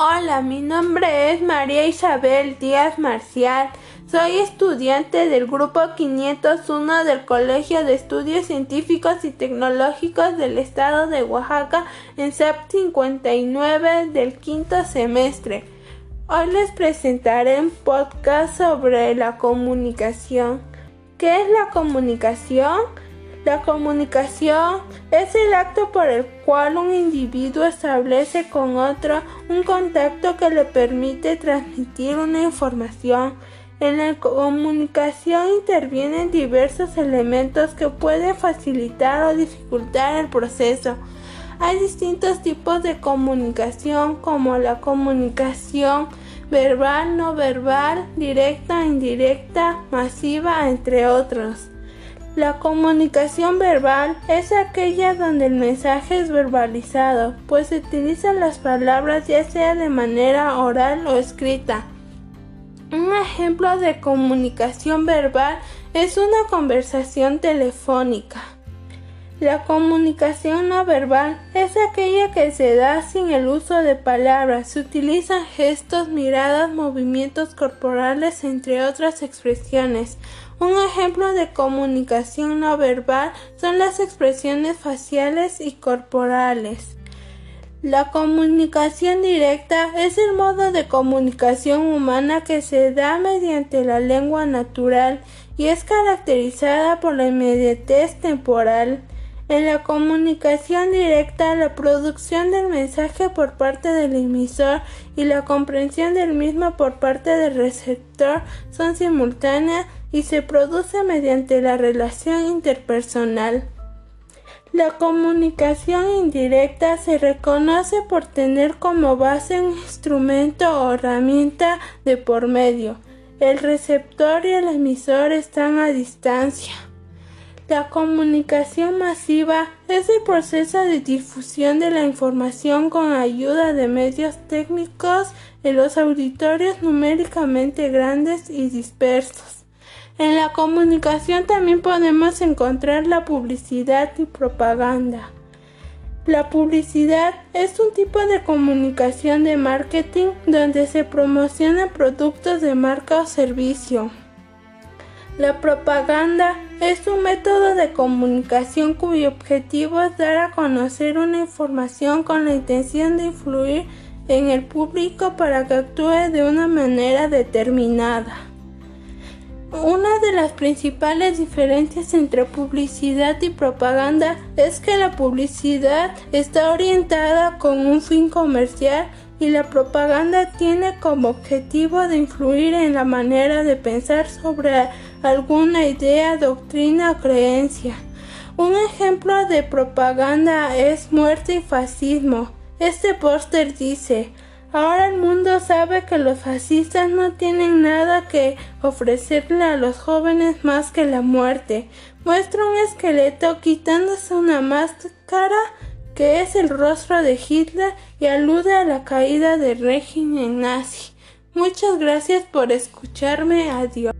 Hola, mi nombre es María Isabel Díaz Marcial. Soy estudiante del grupo 501 del Colegio de Estudios Científicos y Tecnológicos del Estado de Oaxaca en SEP 59 del quinto semestre. Hoy les presentaré un podcast sobre la comunicación. ¿Qué es la comunicación? La comunicación es el acto por el cual un individuo establece con otro un contacto que le permite transmitir una información. En la comunicación intervienen diversos elementos que pueden facilitar o dificultar el proceso. Hay distintos tipos de comunicación como la comunicación verbal, no verbal, directa, indirecta, masiva, entre otros. La comunicación verbal es aquella donde el mensaje es verbalizado, pues se utilizan las palabras ya sea de manera oral o escrita. Un ejemplo de comunicación verbal es una conversación telefónica. La comunicación no verbal es aquella que se da sin el uso de palabras. Se utilizan gestos, miradas, movimientos corporales, entre otras expresiones. Un ejemplo de comunicación no verbal son las expresiones faciales y corporales. La comunicación directa es el modo de comunicación humana que se da mediante la lengua natural y es caracterizada por la inmediatez temporal. En la comunicación directa, la producción del mensaje por parte del emisor y la comprensión del mismo por parte del receptor son simultáneas y se produce mediante la relación interpersonal. La comunicación indirecta se reconoce por tener como base un instrumento o herramienta de por medio. El receptor y el emisor están a distancia. La comunicación masiva es el proceso de difusión de la información con ayuda de medios técnicos en los auditorios numéricamente grandes y dispersos. En la comunicación también podemos encontrar la publicidad y propaganda. La publicidad es un tipo de comunicación de marketing donde se promocionan productos de marca o servicio. La propaganda es un método de comunicación cuyo objetivo es dar a conocer una información con la intención de influir en el público para que actúe de una manera determinada. Una de las principales diferencias entre publicidad y propaganda es que la publicidad está orientada con un fin comercial y la propaganda tiene como objetivo de influir en la manera de pensar sobre alguna idea, doctrina o creencia. Un ejemplo de propaganda es muerte y fascismo. Este póster dice Ahora el mundo sabe que los fascistas no tienen nada que ofrecerle a los jóvenes más que la muerte. Muestra un esqueleto quitándose una máscara que es el rostro de Hitler y alude a la caída del régimen nazi. Muchas gracias por escucharme. Adiós.